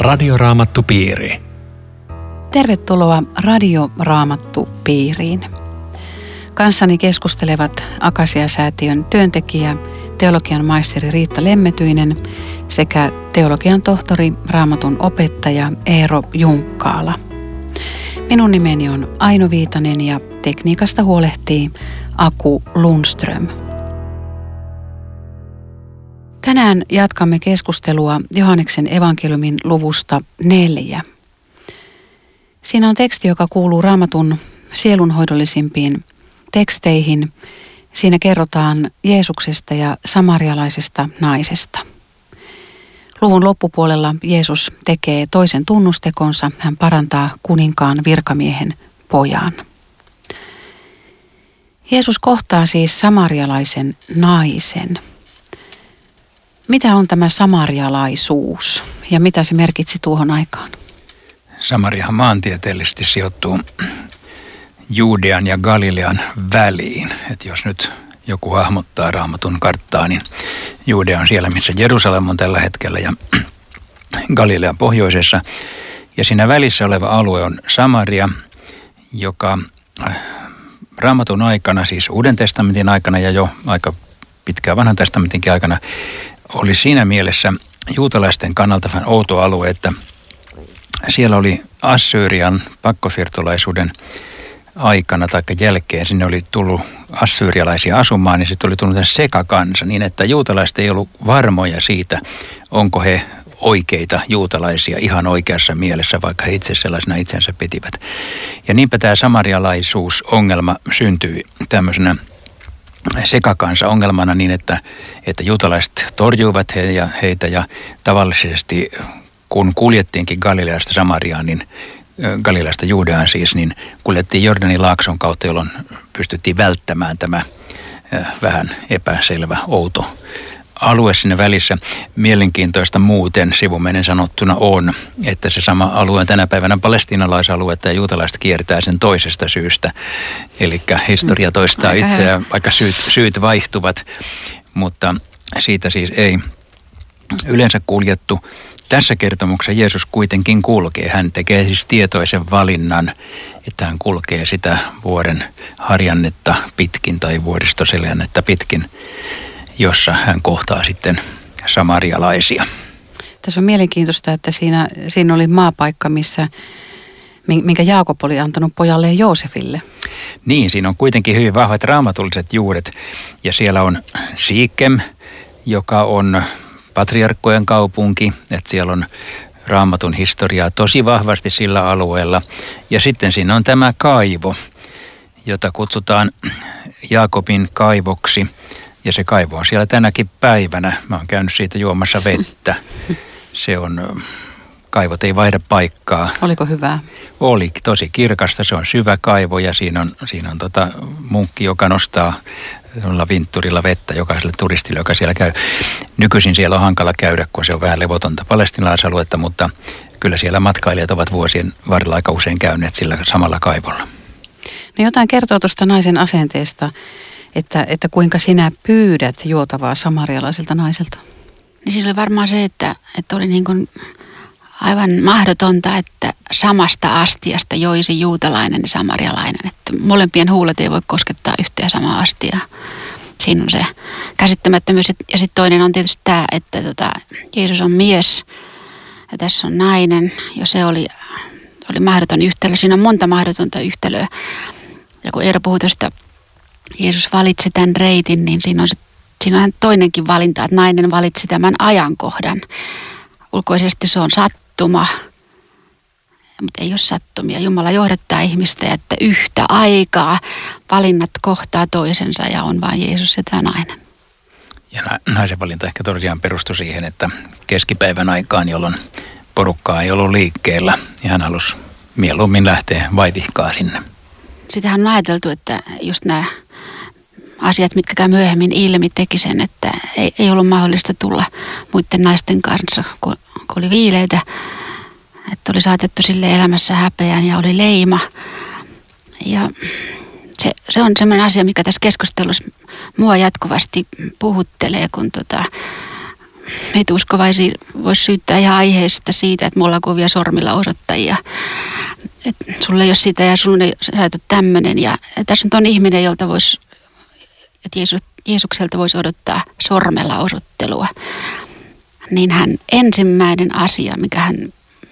Radioraamattupiiri. Tervetuloa Radioraamattupiiriin. Kanssani keskustelevat Akasia-säätiön työntekijä, teologian maisteri Riitta Lemmetyinen sekä teologian tohtori, raamatun opettaja Eero Junkkaala. Minun nimeni on Aino Viitanen ja tekniikasta huolehtii Aku Lundström. Tänään jatkamme keskustelua Johanneksen evankeliumin luvusta neljä. Siinä on teksti, joka kuuluu raamatun sielunhoidollisimpiin teksteihin. Siinä kerrotaan Jeesuksesta ja samarialaisesta naisesta. Luvun loppupuolella Jeesus tekee toisen tunnustekonsa. Hän parantaa kuninkaan virkamiehen pojan. Jeesus kohtaa siis samarialaisen naisen – mitä on tämä samarialaisuus ja mitä se merkitsi tuohon aikaan? Samariahan maantieteellisesti sijoittuu Juudean ja Galilean väliin. Että jos nyt joku hahmottaa raamatun karttaa, niin Juudea on siellä, missä Jerusalem on tällä hetkellä ja Galilean pohjoisessa. Ja siinä välissä oleva alue on Samaria, joka äh, raamatun aikana, siis Uuden testamentin aikana ja jo aika pitkään vanhan testamentinkin aikana oli siinä mielessä juutalaisten kannalta vähän outo alue, että siellä oli Assyrian pakkosiirtolaisuuden aikana tai jälkeen sinne oli tullut assyrialaisia asumaan, niin sitten oli tullut sekakansa niin, että juutalaiset ei ollut varmoja siitä, onko he oikeita juutalaisia ihan oikeassa mielessä, vaikka he itse sellaisena itsensä pitivät. Ja niinpä tämä samarialaisuusongelma syntyi tämmöisenä sekakansa ongelmana niin, että, että juutalaiset torjuivat he ja, heitä ja tavallisesti kun kuljettiinkin Galileasta Samariaan, niin Galileasta Juudeaan siis, niin kuljettiin Jordanin laakson kautta, jolloin pystyttiin välttämään tämä vähän epäselvä, outo alue sinne välissä. Mielenkiintoista muuten sivumenen sanottuna on, että se sama alue on tänä päivänä palestiinalaisaluetta ja juutalaiset kiertää sen toisesta syystä. Eli historia mm. toistaa itseään, vaikka syyt, syyt vaihtuvat, mutta siitä siis ei yleensä kuljettu. Tässä kertomuksessa Jeesus kuitenkin kulkee. Hän tekee siis tietoisen valinnan, että hän kulkee sitä vuoren harjannetta pitkin tai vuoristoseljannetta pitkin jossa hän kohtaa sitten samarialaisia. Tässä on mielenkiintoista, että siinä, siinä oli maapaikka, missä, minkä Jaakob oli antanut pojalle Joosefille. Niin, siinä on kuitenkin hyvin vahvat raamatulliset juuret. Ja siellä on Siikem, joka on patriarkkojen kaupunki, että siellä on raamatun historiaa tosi vahvasti sillä alueella. Ja sitten siinä on tämä kaivo, jota kutsutaan Jaakobin kaivoksi – ja se kaivo on siellä tänäkin päivänä. Mä oon käynyt siitä juomassa vettä. Se on, kaivot ei vaihda paikkaa. Oliko hyvää? Oli tosi kirkasta. Se on syvä kaivo ja siinä on, siinä on tota munkki, joka nostaa vintturilla vettä jokaiselle turistille, joka siellä käy. Nykyisin siellä on hankala käydä, kun se on vähän levotonta palestinalaisaluetta, mutta kyllä siellä matkailijat ovat vuosien varrella aika usein käyneet sillä samalla kaivolla. No jotain kertoo tuosta naisen asenteesta että, että kuinka sinä pyydät juotavaa samarialaiselta naiselta? Niin siis oli varmaan se, että, että oli niin kuin aivan mahdotonta, että samasta astiasta joisi juutalainen ja samarialainen. Että molempien huulet ei voi koskettaa yhteen samaa astiaa. Siinä on se käsittämättömyys. Ja sitten toinen on tietysti tämä, että tota, Jeesus on mies ja tässä on nainen. Ja se oli, oli mahdoton yhtälö. Siinä on monta mahdotonta yhtälöä. Ja kun Eero puhui tuosta Jeesus valitsi tämän reitin, niin siinä on, se, siinä on toinenkin valinta, että nainen valitsi tämän ajankohdan. Ulkoisesti se on sattuma, mutta ei ole sattumia. Jumala johdattaa ihmistä, että yhtä aikaa valinnat kohtaa toisensa ja on vain Jeesus ja tämä nainen. Ja naisen valinta ehkä tosiaan perustui siihen, että keskipäivän aikaan, jolloin porukkaa ei ollut liikkeellä, ja hän halusi mieluummin lähteä vaivihkaa sinne. Sitähän on ajateltu, että just nämä asiat, mitkä käy myöhemmin ilmi, teki sen, että ei, ei ollut mahdollista tulla muiden naisten kanssa, kun, kun oli viileitä. Että oli saatettu sille elämässä häpeään ja oli leima. Ja se, se on sellainen asia, mikä tässä keskustelussa mua jatkuvasti puhuttelee, kun tota, meitä uskovaisia voisi syyttää ihan aiheesta siitä, että mulla on kovia sormilla osoittajia. Että sulla ei ole sitä ja sun ei, et ole tämmöinen. Ja, ja tässä on ihminen, jolta voisi, että Jeesus, Jeesukselta voisi odottaa sormella osoittelua. Niin hän ensimmäinen asia, mikä hän,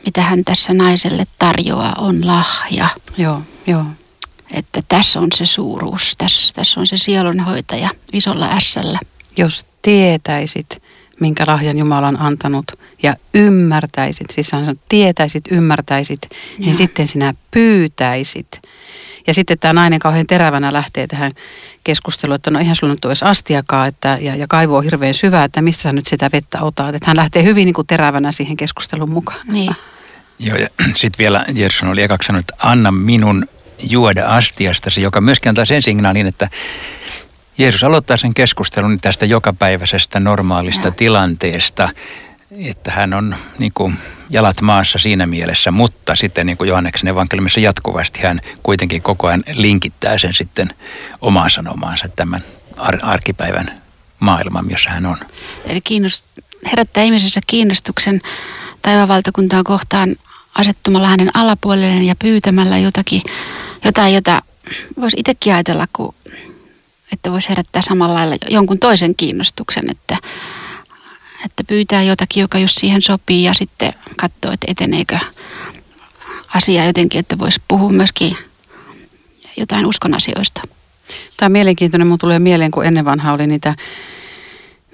mitä hän tässä naiselle tarjoaa, on lahja. Joo, joo. Että tässä on se suuruus, tässä, tässä on se sielunhoitaja isolla ässällä. Jos tietäisit, minkä lahjan Jumala on antanut ja ymmärtäisit, siis hän sanoo, tietäisit, ymmärtäisit, niin niin sitten sinä pyytäisit. Ja sitten tämä nainen kauhean terävänä lähtee tähän keskusteluun, että no eihän sulla nyt ole edes astiakaan, että, ja, ja kaivo on hirveän syvä, että mistä sä nyt sitä vettä otat. Että hän lähtee hyvin niin kuin terävänä siihen keskustelun mukaan. Niin. Joo, ja sitten vielä Jeesus oli ekaksi sanonut, että anna minun juoda astiastasi, joka myöskin antaa sen signaalin, että Jeesus aloittaa sen keskustelun tästä jokapäiväisestä normaalista ja. tilanteesta, että hän on niin kuin jalat maassa siinä mielessä, mutta sitten niin kuin Johanneksen evankeliumissa jatkuvasti hän kuitenkin koko ajan linkittää sen sitten omaan sanomaansa tämän ar- arkipäivän maailman, jossa hän on. Eli kiinnost- herättää ihmisessä kiinnostuksen taivaanvaltakuntaa kohtaan asettumalla hänen alapuolelleen ja pyytämällä jotakin, jotain, jota voisi itsekin ajatella, kun, että voisi herättää samalla lailla jonkun toisen kiinnostuksen, että, että pyytää jotakin, joka just siihen sopii ja sitten katsoo, että eteneekö asia jotenkin, että voisi puhua myöskin jotain uskon asioista. Tämä on mielenkiintoinen. Mun tulee mieleen, kun ennen vanha oli niitä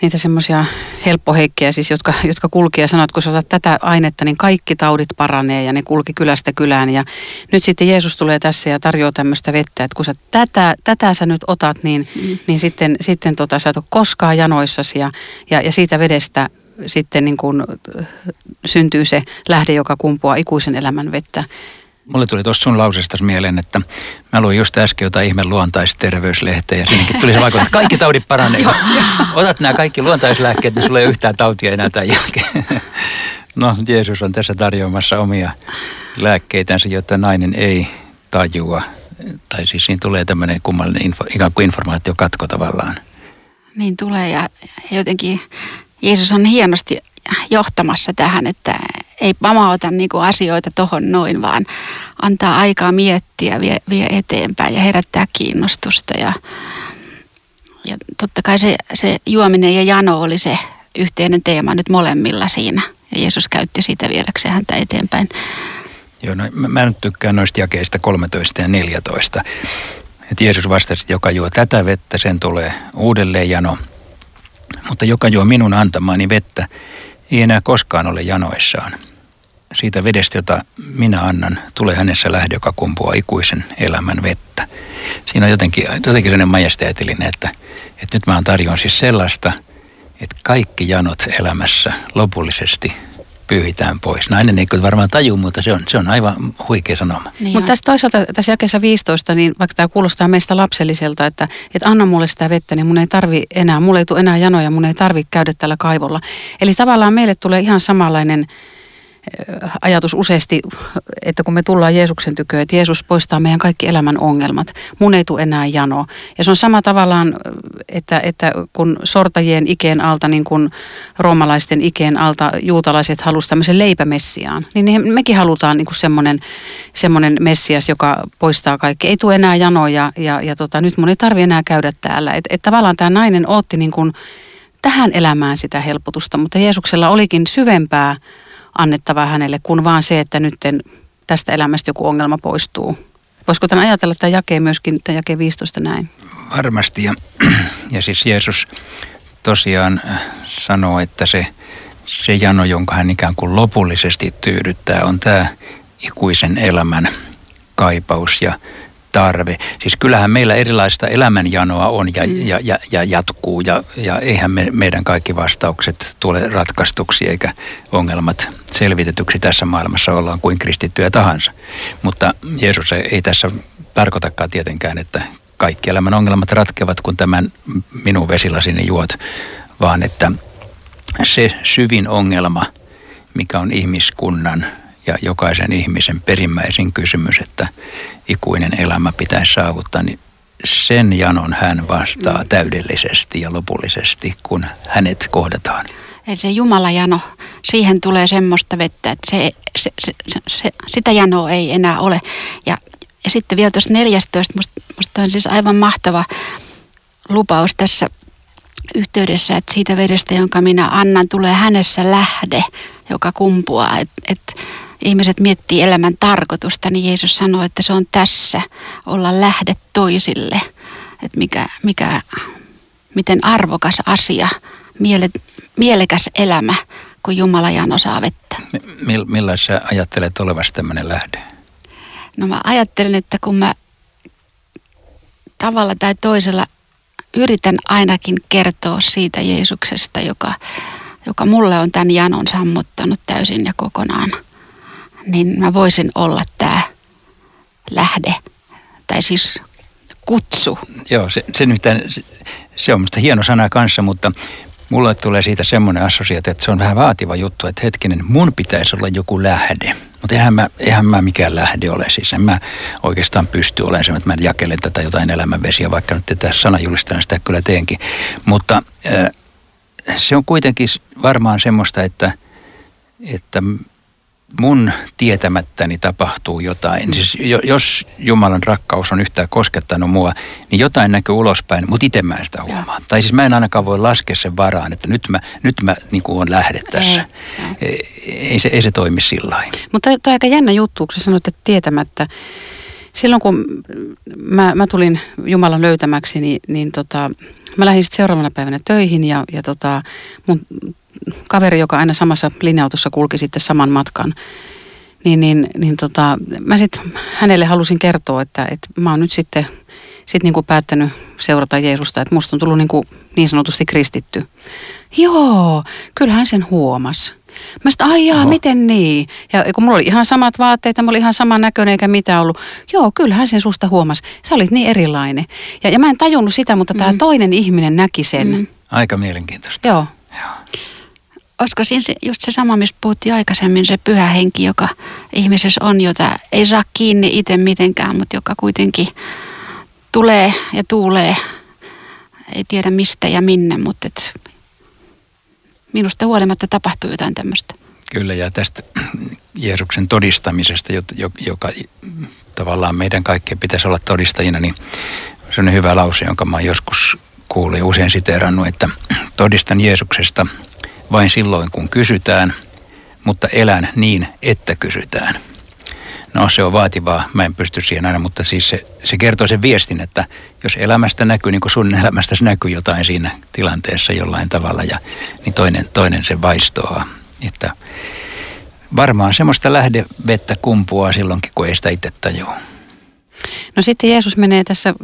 niitä semmoisia helppoheikkejä siis, jotka, jotka kulki ja sanoivat, että kun sä otat tätä ainetta, niin kaikki taudit paranee ja ne kulki kylästä kylään. Ja nyt sitten Jeesus tulee tässä ja tarjoaa tämmöistä vettä, että kun sä tätä, tätä sä nyt otat, niin, mm. niin sitten, sitten tota, sä et ole koskaan janoissasi ja, ja, ja siitä vedestä sitten niin kuin syntyy se lähde, joka kumpuaa ikuisen elämän vettä. Mulle tuli tuossa sun lausesta mieleen, että mä luin just äsken jotain ihme luontaisterveyslehteä ja sinnekin tuli se vaikutus, että kaikki taudit paranee. Otat nämä kaikki luontaislääkkeet, niin sulla ei ole yhtään tautia enää tämän jälkeen. No, Jeesus on tässä tarjoamassa omia lääkkeitänsä, jotta nainen ei tajua. Tai siis siinä tulee tämmöinen kummallinen info, ikään kuin informaatiokatko tavallaan. Niin tulee ja jotenkin Jeesus on hienosti johtamassa tähän, että ei pamauta niin kuin asioita tuohon noin, vaan antaa aikaa miettiä, vie, vie eteenpäin ja herättää kiinnostusta. Ja, ja totta kai se, se juominen ja jano oli se yhteinen teema nyt molemmilla siinä. Ja Jeesus käytti siitä viedäkseen häntä eteenpäin. Joo, no, mä, mä nyt tykkään noista jakeista 13 ja 14. Että Jeesus vastasi, että joka juo tätä vettä, sen tulee uudelleen jano. Mutta joka juo minun antamaani vettä, ei enää koskaan ole janoissaan. Siitä vedestä, jota minä annan, tulee hänessä lähde, joka kumpuaa ikuisen elämän vettä. Siinä on jotenkin, jotenkin sellainen majesteetillinen, että, että nyt mä tarjoan siis sellaista, että kaikki janot elämässä lopullisesti pyyhitään pois. Nainen ei kyllä varmaan taju, mutta se on, se on aivan huikea sanoma. Niin mutta tässä toisaalta tässä jakeessa 15, niin vaikka tämä kuulostaa meistä lapselliselta, että, että anna mulle sitä vettä, niin mun ei tarvi enää, mulle ei tule enää janoja, mun ei tarvi käydä tällä kaivolla. Eli tavallaan meille tulee ihan samanlainen ajatus useasti, että kun me tullaan Jeesuksen tyköön, että Jeesus poistaa meidän kaikki elämän ongelmat. Mun ei tule enää jano. Ja se on sama tavallaan, että, että kun sortajien ikeen alta, niin kuin roomalaisten ikeen alta juutalaiset halusivat tämmöisen leipämessiaan, niin mekin halutaan niin semmoinen messias, joka poistaa kaikki. Ei tule enää janoja ja, ja tota, nyt mun ei tarvi enää käydä täällä. Että et tavallaan tämä nainen otti niin kuin tähän elämään sitä helpotusta, mutta Jeesuksella olikin syvempää annettavaa hänelle, kuin vaan se, että nyt tästä elämästä joku ongelma poistuu. Voisiko tämän ajatella, että jakee myöskin, tämä jakee 15 näin? Varmasti. Ja, ja siis Jeesus tosiaan äh, sanoo, että se, se jano, jonka hän ikään kuin lopullisesti tyydyttää, on tämä ikuisen elämän kaipaus ja tarve. Siis kyllähän meillä erilaista elämänjanoa on ja, mm. ja, ja, ja jatkuu ja, ja eihän me, meidän kaikki vastaukset tule ratkaistuksi eikä ongelmat selvitetyksi tässä maailmassa ollaan kuin kristittyjä tahansa. Mutta Jeesus ei tässä tarkoitakaan tietenkään, että kaikki elämän ongelmat ratkevat, kun tämän minun vesilasini juot, vaan että se syvin ongelma, mikä on ihmiskunnan ja jokaisen ihmisen perimmäisin kysymys, että ikuinen elämä pitäisi saavuttaa, niin sen janon hän vastaa mm. täydellisesti ja lopullisesti, kun hänet kohdataan. Eli se Jumalajano, siihen tulee semmoista vettä, että se, se, se, se, sitä janoa ei enää ole. Ja, ja sitten vielä tuossa 14, musta, musta on siis aivan mahtava lupaus tässä yhteydessä, että siitä vedestä, jonka minä annan, tulee hänessä lähde, joka kumpuaa. Että et ihmiset miettii elämän tarkoitusta, niin Jeesus sanoo, että se on tässä, olla lähde toisille. Että mikä, mikä, miten arvokas asia, miele, mielekäs elämä, kun Jumala jano saa vettä. Millä sä ajattelet olevasi tämmöinen lähde? No mä ajattelen, että kun mä tavalla tai toisella yritän ainakin kertoa siitä Jeesuksesta, joka, joka mulle on tämän janon sammuttanut täysin ja kokonaan, niin mä voisin olla tämä lähde, tai siis kutsu. Joo, se, se, nyt, se on minusta hieno sana kanssa, mutta mulle tulee siitä semmoinen assosiaatio, että se on vähän vaativa juttu, että hetkinen, mun pitäisi olla joku lähde. Mutta eihän mä, eihän mä mikään lähde ole. Siis en mä oikeastaan pysty olemaan semmoinen, että mä jakelen tätä jotain elämänvesiä, vaikka nyt tässä sanajulistajana sitä kyllä teenkin. Mutta äh, se on kuitenkin varmaan semmoista, että, että mun tietämättäni tapahtuu jotain. Siis jos Jumalan rakkaus on yhtään koskettanut mua, niin jotain näkyy ulospäin, mutta itse mä en sitä huomaa. Ja. Tai siis mä en ainakaan voi laskea sen varaan, että nyt mä, nyt mä niin kuin on lähde tässä. Ei, ei, se, ei se toimi sillä lailla. Mutta toi aika jännä juttu, kun sä sanoit, että tietämättä. Silloin kun mä, mä tulin Jumalan löytämäksi, niin, niin tota, mä lähdin sitten seuraavana päivänä töihin ja, ja tota, mun kaveri, joka aina samassa linja-autossa kulki sitten saman matkan, niin, niin, niin tota, mä sitten hänelle halusin kertoa, että, että mä oon nyt sitten sit niin kuin päättänyt seurata Jeesusta, että musta on tullut niin, kuin niin sanotusti kristitty. Joo, kyllähän sen huomas. Mä sitten, ai jaa, Oho. miten niin? Ja kun mulla oli ihan samat vaatteet mä olin ihan saman näköinen eikä mitään ollut. Joo, kyllähän sen susta huomas. Sä olit niin erilainen. Ja, ja mä en tajunnut sitä, mutta mm. tämä toinen ihminen näki sen. Mm. Aika mielenkiintoista. Joo. Joo olisiko siinä just se sama, mistä puhuttiin aikaisemmin, se pyhä henki, joka ihmisessä on, jota ei saa kiinni itse mitenkään, mutta joka kuitenkin tulee ja tuulee, ei tiedä mistä ja minne, mutta et minusta huolimatta tapahtuu jotain tämmöistä. Kyllä, ja tästä Jeesuksen todistamisesta, joka tavallaan meidän kaikkien pitäisi olla todistajina, niin se on hyvä lause, jonka mä joskus kuulin usein siteerannut, että todistan Jeesuksesta – vain silloin, kun kysytään, mutta elän niin, että kysytään. No se on vaativaa, mä en pysty siihen aina, mutta siis se, se kertoo sen viestin, että jos elämästä näkyy, niin kuin sun elämästä näkyy jotain siinä tilanteessa jollain tavalla, ja, niin toinen, toinen se vaistoaa. Että varmaan semmoista lähdevettä kumpuaa silloinkin, kun ei sitä itse tajua. No sitten Jeesus menee tässä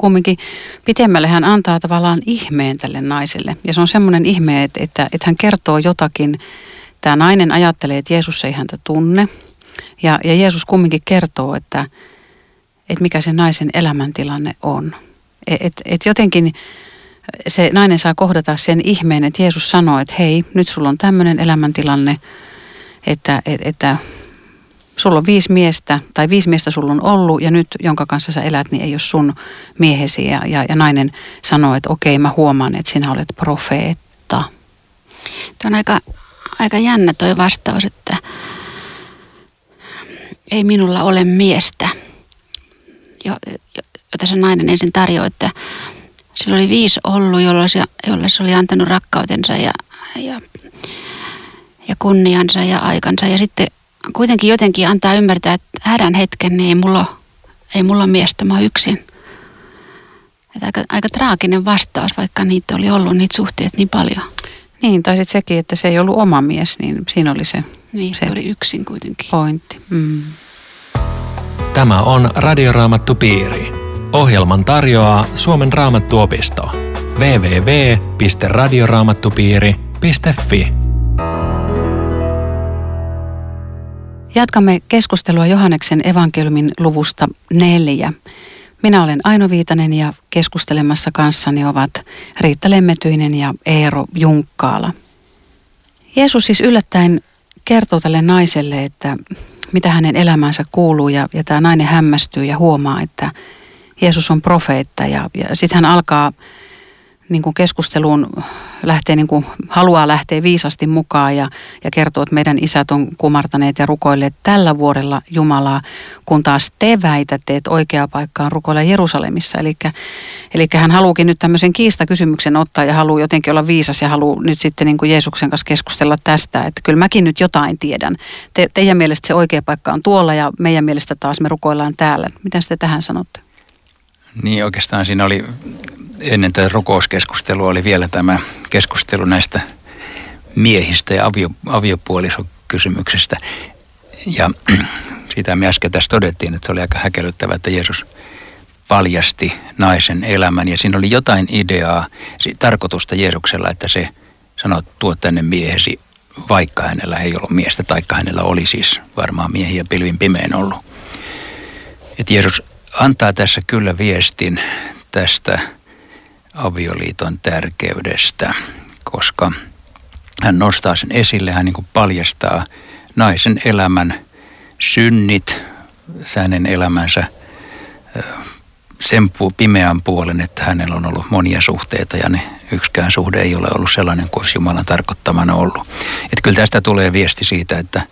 kumminkin pitemmälle. Hän antaa tavallaan ihmeen tälle naiselle. Ja se on semmoinen ihme, että, että, että hän kertoo jotakin. Tämä nainen ajattelee, että Jeesus ei häntä tunne. Ja, ja Jeesus kumminkin kertoo, että, että mikä se naisen elämäntilanne on. Että et, et jotenkin se nainen saa kohdata sen ihmeen, että Jeesus sanoo, että hei, nyt sulla on tämmöinen elämäntilanne, että, että, että sulla on viisi miestä tai viisi miestä sulla on ollut ja nyt jonka kanssa sä elät, niin ei ole sun miehesi. Ja, ja, ja nainen sanoo, että okei mä huomaan, että sinä olet profeetta. Tuo on aika, aika jännä toi vastaus, että ei minulla ole miestä, jota se nainen ensin tarjoaa, että sillä oli viisi ollut, jolle se, jolle se oli antanut rakkautensa ja, ja, ja kunniansa ja aikansa. Ja sitten kuitenkin jotenkin antaa ymmärtää, että hädän hetken niin ei mulla, ei mulla miestä, mä yksin. Että aika, aika traaginen vastaus, vaikka niitä oli ollut niitä suhteet niin paljon. Niin, tai sitten sekin, että se ei ollut oma mies, niin siinä oli se, niin, se oli yksin kuitenkin. pointti. Mm. Tämä on Radioraamattu Piiri. Ohjelman tarjoaa Suomen raamattuopisto. www.radioraamattupiiri.fi Jatkamme keskustelua Johanneksen evankeliumin luvusta neljä. Minä olen Aino Viitanen ja keskustelemassa kanssani ovat Riitta Lemmetyinen ja Eero Junkkaala. Jeesus siis yllättäen kertoo tälle naiselle, että mitä hänen elämänsä kuuluu ja, ja tämä nainen hämmästyy ja huomaa, että Jeesus on profeetta ja, ja sitten hän alkaa niin kuin keskusteluun lähtee niin kuin, haluaa lähteä viisasti mukaan ja, ja kertoo, että meidän isät on kumartaneet ja rukoilleet tällä vuodella Jumalaa, kun taas te väitätte, että oikea paikka on rukoilla Jerusalemissa. Eli, hän haluukin nyt tämmöisen kiistakysymyksen ottaa ja haluaa jotenkin olla viisas ja haluaa nyt sitten niin kuin Jeesuksen kanssa keskustella tästä, että kyllä mäkin nyt jotain tiedän. Te, teidän mielestä se oikea paikka on tuolla ja meidän mielestä taas me rukoillaan täällä. Mitä te tähän sanotte? Niin oikeastaan siinä oli ennen tätä rukouskeskustelua oli vielä tämä keskustelu näistä miehistä ja avio, aviopuolisokysymyksestä. Ja sitä me äsken tässä todettiin, että se oli aika häkellyttävää, että Jeesus paljasti naisen elämän. Ja siinä oli jotain ideaa, tarkoitusta Jeesuksella, että se sanoo, tuo tänne miehesi, vaikka hänellä ei ollut miestä, taikka hänellä oli siis varmaan miehiä pilvin pimeän ollut. Että Jeesus antaa tässä kyllä viestin tästä avioliiton tärkeydestä, koska hän nostaa sen esille, hän niin paljastaa naisen elämän synnit, hänen elämänsä sen pimeän puolen, että hänellä on ollut monia suhteita ja ne yksikään suhde ei ole ollut sellainen kuin Jumalan tarkoittamana ollut. Että kyllä tästä tulee viesti siitä, että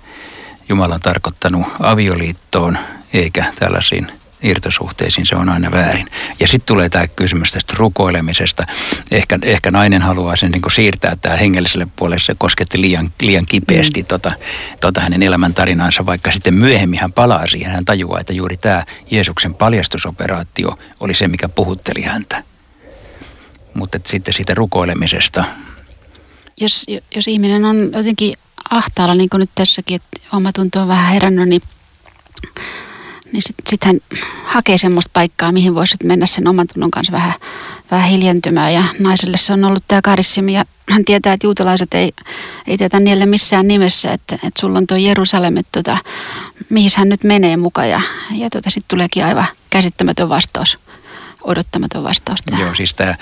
Jumala on tarkoittanut avioliittoon eikä tällaisiin irtosuhteisiin, se on aina väärin. Ja sitten tulee tämä kysymys tästä rukoilemisesta. Ehkä, ehkä nainen haluaa sen niin siirtää tämä hengelliselle puolelle, se kosketti liian, liian kipeästi mm. tota, tota hänen elämäntarinansa, vaikka sitten myöhemmin hän palaa siihen, hän tajuaa, että juuri tämä Jeesuksen paljastusoperaatio oli se, mikä puhutteli häntä. Mutta sitten siitä rukoilemisesta. Jos, jos ihminen on jotenkin ahtaalla, niin kuin nyt tässäkin, että oma tunto on vähän herännyt, niin niin sitten sit hän hakee semmoista paikkaa, mihin voisi mennä sen oman tunnon kanssa vähän, vähän hiljentymään. Ja naiselle se on ollut tämä karissimi ja hän tietää, että juutalaiset ei, ei tietä niille missään nimessä, että, että sulla on tuo Jerusalem, että tota, mihin hän nyt menee mukaan. Ja, ja tota, sitten tuleekin aivan käsittämätön vastaus, odottamaton vastaus tähän. Joo, siis tämä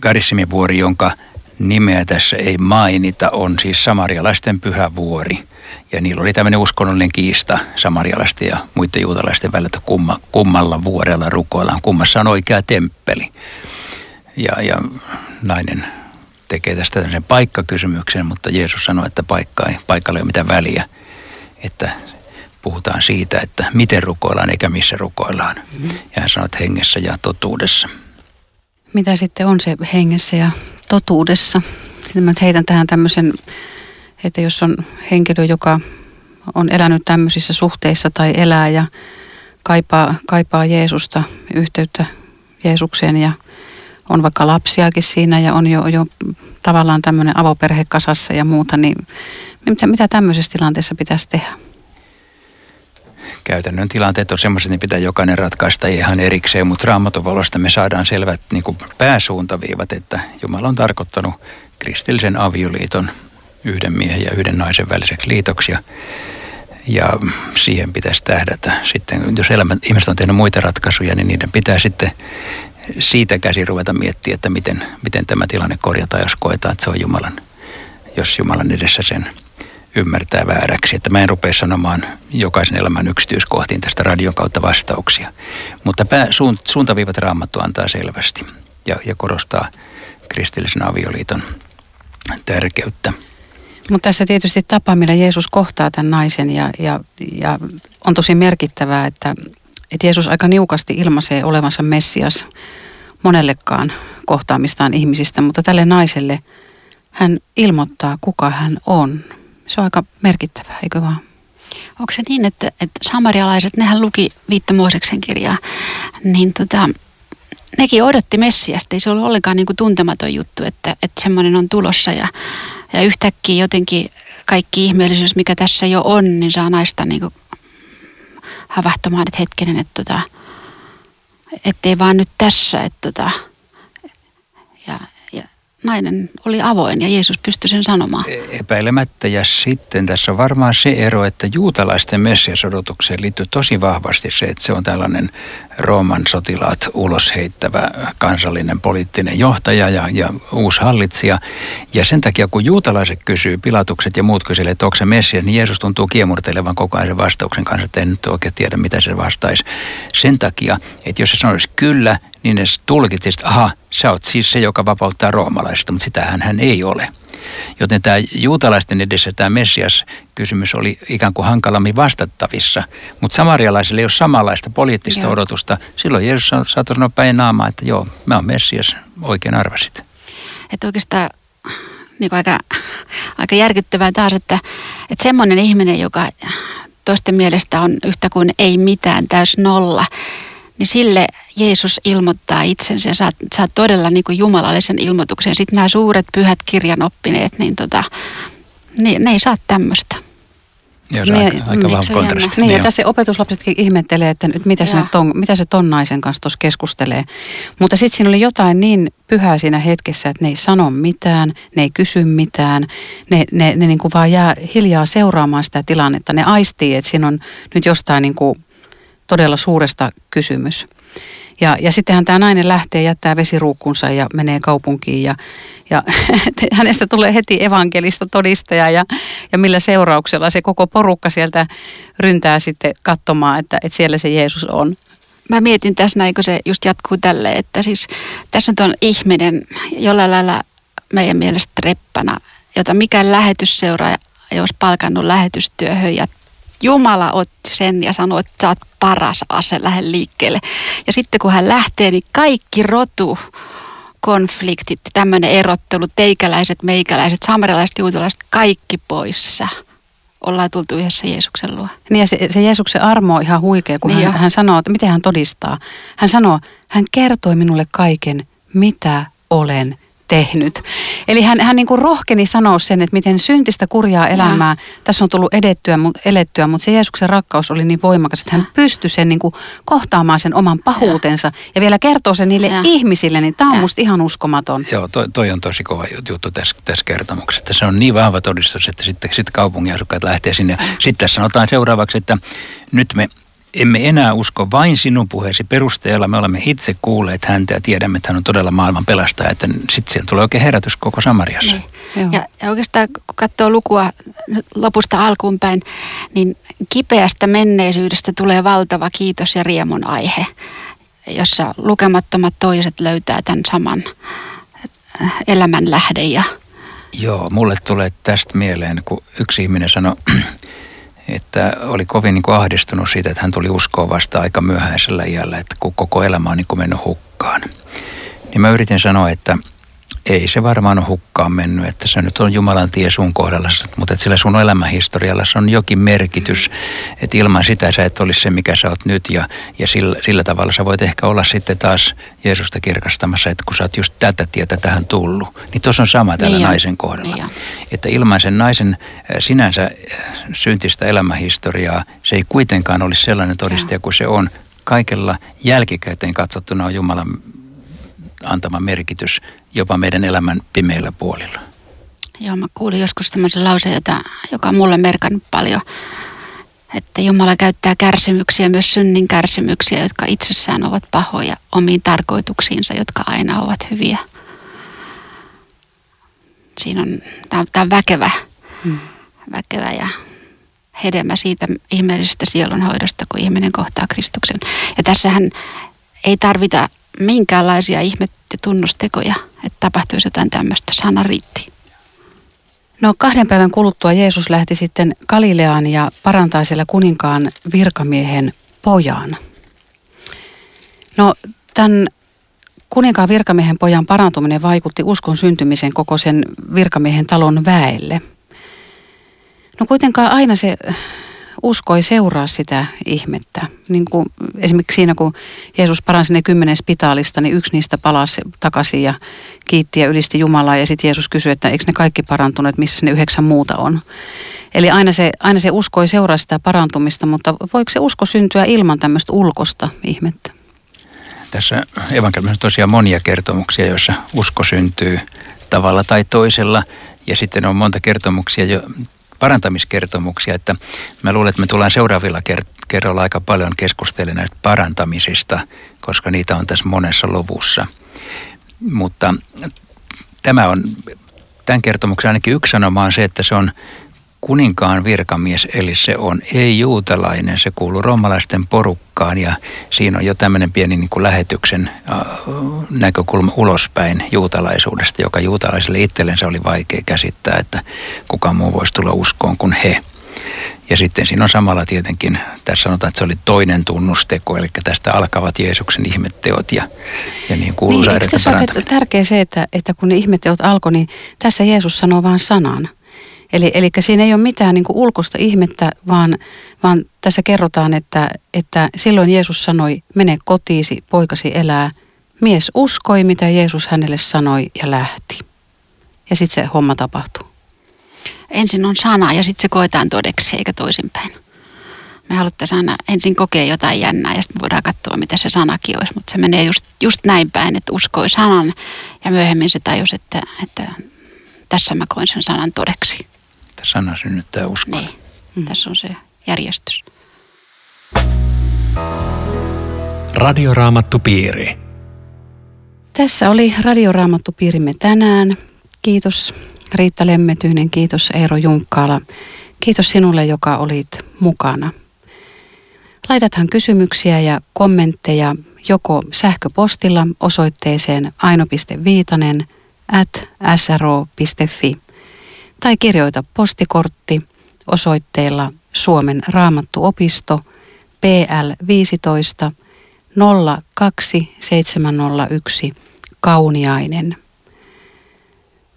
Garissimivuori, jonka nimeä tässä ei mainita, on siis samarialaisten pyhä vuori – ja niillä oli tämmöinen uskonnollinen kiista samarialaisten ja muiden juutalaisten välillä, että kumma, kummalla vuorella rukoillaan, kummassa on oikea temppeli. Ja, ja nainen tekee tästä tämmöisen paikkakysymyksen, mutta Jeesus sanoi, että paikka ei, paikalla ei ole mitään väliä. Että puhutaan siitä, että miten rukoillaan eikä missä rukoillaan. Ja hän sanoi, että hengessä ja totuudessa. Mitä sitten on se hengessä ja totuudessa? Sitten mä heitän tähän tämmöisen että jos on henkilö, joka on elänyt tämmöisissä suhteissa tai elää ja kaipaa, kaipaa Jeesusta, yhteyttä Jeesukseen ja on vaikka lapsiakin siinä ja on jo, jo tavallaan tämmöinen avoperhe kasassa ja muuta, niin mitä, mitä tämmöisessä tilanteessa pitäisi tehdä? Käytännön tilanteet on semmoiset, että pitää jokainen ratkaista ihan erikseen, mutta raamatuvalosta me saadaan selvät niin kuin pääsuuntaviivat, että Jumala on tarkoittanut kristillisen avioliiton yhden miehen ja yhden naisen väliseksi liitoksi. Ja, ja siihen pitäisi tähdätä. Sitten jos elämä, ihmiset on tehnyt muita ratkaisuja, niin niiden pitää sitten siitä käsi ruveta miettiä, että miten, miten tämä tilanne korjataan, jos koetaan, että se on Jumalan, jos Jumalan edessä sen ymmärtää vääräksi. Että mä en rupea sanomaan jokaisen elämän yksityiskohtiin tästä radion kautta vastauksia. Mutta pää, suunt, suuntaviivat raamattu antaa selvästi ja, ja korostaa kristillisen avioliiton tärkeyttä. Mutta tässä tietysti tapa, millä Jeesus kohtaa tämän naisen ja, ja, ja on tosi merkittävää, että, että Jeesus aika niukasti ilmaisee olevansa Messias monellekaan kohtaamistaan ihmisistä, mutta tälle naiselle hän ilmoittaa, kuka hän on. Se on aika merkittävää, eikö vaan? Onko se niin, että, että samarialaiset, nehän luki Viitta Mooseksen kirjaa, niin tota, nekin odotti Messiasta. Ei se ollut ollenkaan niin kuin tuntematon juttu, että, että semmoinen on tulossa ja ja yhtäkkiä jotenkin kaikki ihmeellisyys, mikä tässä jo on, niin saa naista niin havahtumaan, että hetkinen, että tota, ettei vaan nyt tässä, että tota, ja nainen oli avoin ja Jeesus pystyi sen sanomaan. E- epäilemättä ja sitten tässä on varmaan se ero, että juutalaisten messiasodotukseen liittyy tosi vahvasti se, että se on tällainen Rooman sotilaat ulos heittävä kansallinen poliittinen johtaja ja, ja uusi hallitsija. Ja sen takia, kun juutalaiset kysyy, pilatukset ja muut kyselee, että onko se Messias, niin Jeesus tuntuu kiemurtelevan koko ajan sen vastauksen kanssa, että en nyt oikein tiedä, mitä se vastaisi. Sen takia, että jos se sanoisi kyllä, niin ne tulkitsi, että aha, sä oot siis se, joka vapauttaa roomalaisista, mutta sitähän hän ei ole. Joten tämä juutalaisten edessä tämä Messias-kysymys oli ikään kuin hankalammin vastattavissa. Mutta samarialaisille ei ole samanlaista poliittista joo. odotusta. Silloin Jeesus saattoi sanoa päin naamaa, että joo, mä oon Messias, oikein arvasit. Että oikeastaan niin aika, aika järkyttävää taas, että, että semmoinen ihminen, joka toisten mielestä on yhtä kuin ei mitään, täys nolla, niin sille Jeesus ilmoittaa itsensä ja saat todella niin kuin jumalallisen ilmoituksen. Sitten nämä suuret pyhät kirjanoppineet, niin tota, ne, ne ei saa tämmöistä. Joo, se on niin, aika, aika vahva kontrasti. Niin, niin ja tässä opetuslapsetkin ihmettelee, että nyt mitä, se, ton, mitä se ton naisen kanssa tuossa keskustelee. Mutta sitten siinä oli jotain niin pyhää siinä hetkessä, että ne ei sano mitään, ne ei kysy mitään. Ne, ne, ne niin kuin vaan jää hiljaa seuraamaan sitä tilannetta. Ne aistii, että siinä on nyt jostain niin kuin todella suuresta kysymys. Ja, ja sittenhän tämä nainen lähtee, jättää vesiruukkunsa ja menee kaupunkiin ja, ja hänestä tulee heti evankelista todistaja ja, ja millä seurauksella se koko porukka sieltä ryntää sitten katsomaan, että, että siellä se Jeesus on. Mä mietin tässä näin, kun se just jatkuu tälle, että siis tässä on ihminen jollain lailla meidän mielestä reppana, jota mikään lähetysseuraaja ei olisi palkannut lähetystyöhön ja Jumala otti sen ja sanoi, että sä oot paras ase, lähde liikkeelle. Ja sitten kun hän lähtee, niin kaikki rotu konfliktit, tämmöinen erottelu, teikäläiset, meikäläiset, samerilaiset, juutalaiset, kaikki poissa. Ollaan tultu yhdessä Jeesuksen luo. Niin ja se, se Jeesuksen armo on ihan huikea, kun niin hän, hän sanoo, että miten hän todistaa. Hän sanoo, hän kertoi minulle kaiken, mitä olen tehnyt. Eli hän, hän niin kuin rohkeni sanoa sen, että miten syntistä kurjaa elämää ja. tässä on tullut edettyä, elettyä, mutta se Jeesuksen rakkaus oli niin voimakas, että hän pystyi sen niin kuin kohtaamaan sen oman pahuutensa ja, ja vielä kertoo sen niille ja. ihmisille, niin tämä on ja. musta ihan uskomaton. Joo, toi, toi on tosi kova juttu tässä, tässä kertomuksessa. Se on niin vahva todistus, että sitten, sitten kaupungin asukkaat lähtee sinne. Sitten tässä sanotaan seuraavaksi, että nyt me emme enää usko vain sinun puheesi perusteella. Me olemme itse kuulleet häntä ja tiedämme, että hän on todella maailman pelastaja. Että sitten siihen tulee oikein herätys koko Samariassa. Niin. Ja, ja oikeastaan kun katsoo lukua lopusta alkuun päin, niin kipeästä menneisyydestä tulee valtava kiitos ja riemun aihe, jossa lukemattomat toiset löytää tämän saman elämän lähde. Ja... Joo, mulle tulee tästä mieleen, kun yksi ihminen sanoi että oli kovin niin kuin ahdistunut siitä, että hän tuli uskoa vasta aika myöhäisellä iällä, että kun koko elämä on niin kuin mennyt hukkaan. Niin mä yritin sanoa, että ei se varmaan ole hukkaan mennyt, että se nyt on Jumalan tie sun kohdalla, mutta että sillä sun elämähistorialla se on jokin merkitys, että ilman sitä sä et olisi se, mikä sä oot nyt ja, ja sillä, sillä tavalla sä voit ehkä olla sitten taas Jeesusta kirkastamassa, että kun sä oot just tätä tietä tähän tullut, niin tuossa on sama tällä niin naisen kohdalla. Niin että ilman sen naisen sinänsä syntistä elämähistoriaa se ei kuitenkaan olisi sellainen todistaja kuin se on. Kaikella jälkikäteen katsottuna on Jumalan antama merkitys jopa meidän elämän pimeillä puolilla. Joo, mä kuulin joskus tämmöisen lauseen, jota, joka on mulle merkannut paljon, että Jumala käyttää kärsimyksiä, myös synnin kärsimyksiä, jotka itsessään ovat pahoja omiin tarkoituksiinsa, jotka aina ovat hyviä. Siinä on, tämä on väkevä, hmm. väkevä ja hedelmä siitä ihmeellisestä sielunhoidosta, kun ihminen kohtaa Kristuksen. Ja tässähän ei tarvita minkäänlaisia ihme- ja tunnustekoja, että tapahtuisi jotain tämmöistä. Sana riitti. No kahden päivän kuluttua Jeesus lähti sitten Galileaan ja parantaa siellä kuninkaan virkamiehen pojan. No tämän kuninkaan virkamiehen pojan parantuminen vaikutti uskon syntymisen koko sen virkamiehen talon väelle. No kuitenkaan aina se usko ei seuraa sitä ihmettä. Niin kuin esimerkiksi siinä, kun Jeesus paransi ne kymmenen spitaalista, niin yksi niistä palasi takaisin ja kiitti ja ylisti Jumalaa. Ja sitten Jeesus kysyi, että eikö ne kaikki parantuneet, missä ne yhdeksän muuta on. Eli aina se, aina se usko ei seuraa sitä parantumista, mutta voiko se usko syntyä ilman tämmöistä ulkosta ihmettä? Tässä evankeliumissa on tosiaan monia kertomuksia, joissa usko syntyy tavalla tai toisella. Ja sitten on monta kertomuksia, jo, parantamiskertomuksia, että mä luulen, että me tullaan seuraavilla kerroilla aika paljon keskustelemaan näistä parantamisista, koska niitä on tässä monessa luvussa. Mutta tämä on, tämän kertomuksen ainakin yksi sanoma on se, että se on kuninkaan virkamies, eli se on ei-juutalainen, se kuuluu roomalaisten porukkaan ja siinä on jo tämmöinen pieni niin kuin lähetyksen äh, näkökulma ulospäin juutalaisuudesta, joka juutalaisille itsellensä oli vaikea käsittää, että kuka muu voisi tulla uskoon kuin he. Ja sitten siinä on samalla tietenkin, tässä sanotaan, että se oli toinen tunnusteko, eli tästä alkavat Jeesuksen ihmetteot ja, ja niin kuuluu niin, tässä ole tärkeä se, että, että kun ne ihmetteot alkoi, niin tässä Jeesus sanoo vain sanan. Eli, eli siinä ei ole mitään niin ulkoista ihmettä, vaan, vaan tässä kerrotaan, että, että silloin Jeesus sanoi, mene kotiisi, poikasi elää. Mies uskoi, mitä Jeesus hänelle sanoi ja lähti. Ja sitten se homma tapahtuu. Ensin on sana ja sitten se koetaan todeksi, eikä toisinpäin. Me haluttaisiin aina ensin kokea jotain jännää ja sitten voidaan katsoa, mitä se sanakin olisi. Mutta se menee just, just näin päin, että uskoi sanan ja myöhemmin se tajus, että, että tässä mä koin sen sanan todeksi että sana synnyttää uskoa. Niin, mm. tässä on se järjestys. Radioraamattupiiri. Tässä oli Radioraamattupiirimme tänään. Kiitos Riitta Lemmetyinen, kiitos Eero Junkkaala. Kiitos sinulle, joka olit mukana. Laitathan kysymyksiä ja kommentteja joko sähköpostilla osoitteeseen aino.viitanen at sro.fi tai kirjoita postikortti osoitteella Suomen raamattuopisto PL 15 02701 Kauniainen.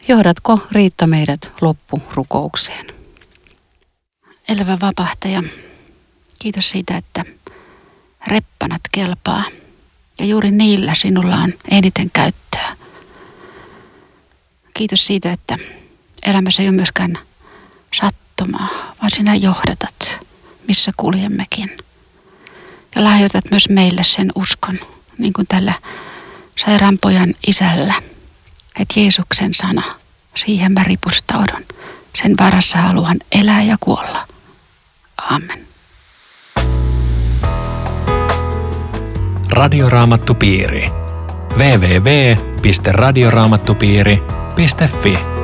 Johdatko Riitta meidät loppurukoukseen? Elävä vapahtaja, kiitos siitä, että reppanat kelpaa ja juuri niillä sinulla on eniten käyttöä. Kiitos siitä, että elämässä ei ole myöskään sattumaa, vaan sinä johdatat, missä kuljemmekin. Ja lahjoitat myös meille sen uskon, niin kuin tällä sairaanpojan isällä, että Jeesuksen sana, siihen mä ripustaudun. Sen varassa haluan elää ja kuolla. Amen. Radioraamattupiiri. www.radioraamattupiiri.fi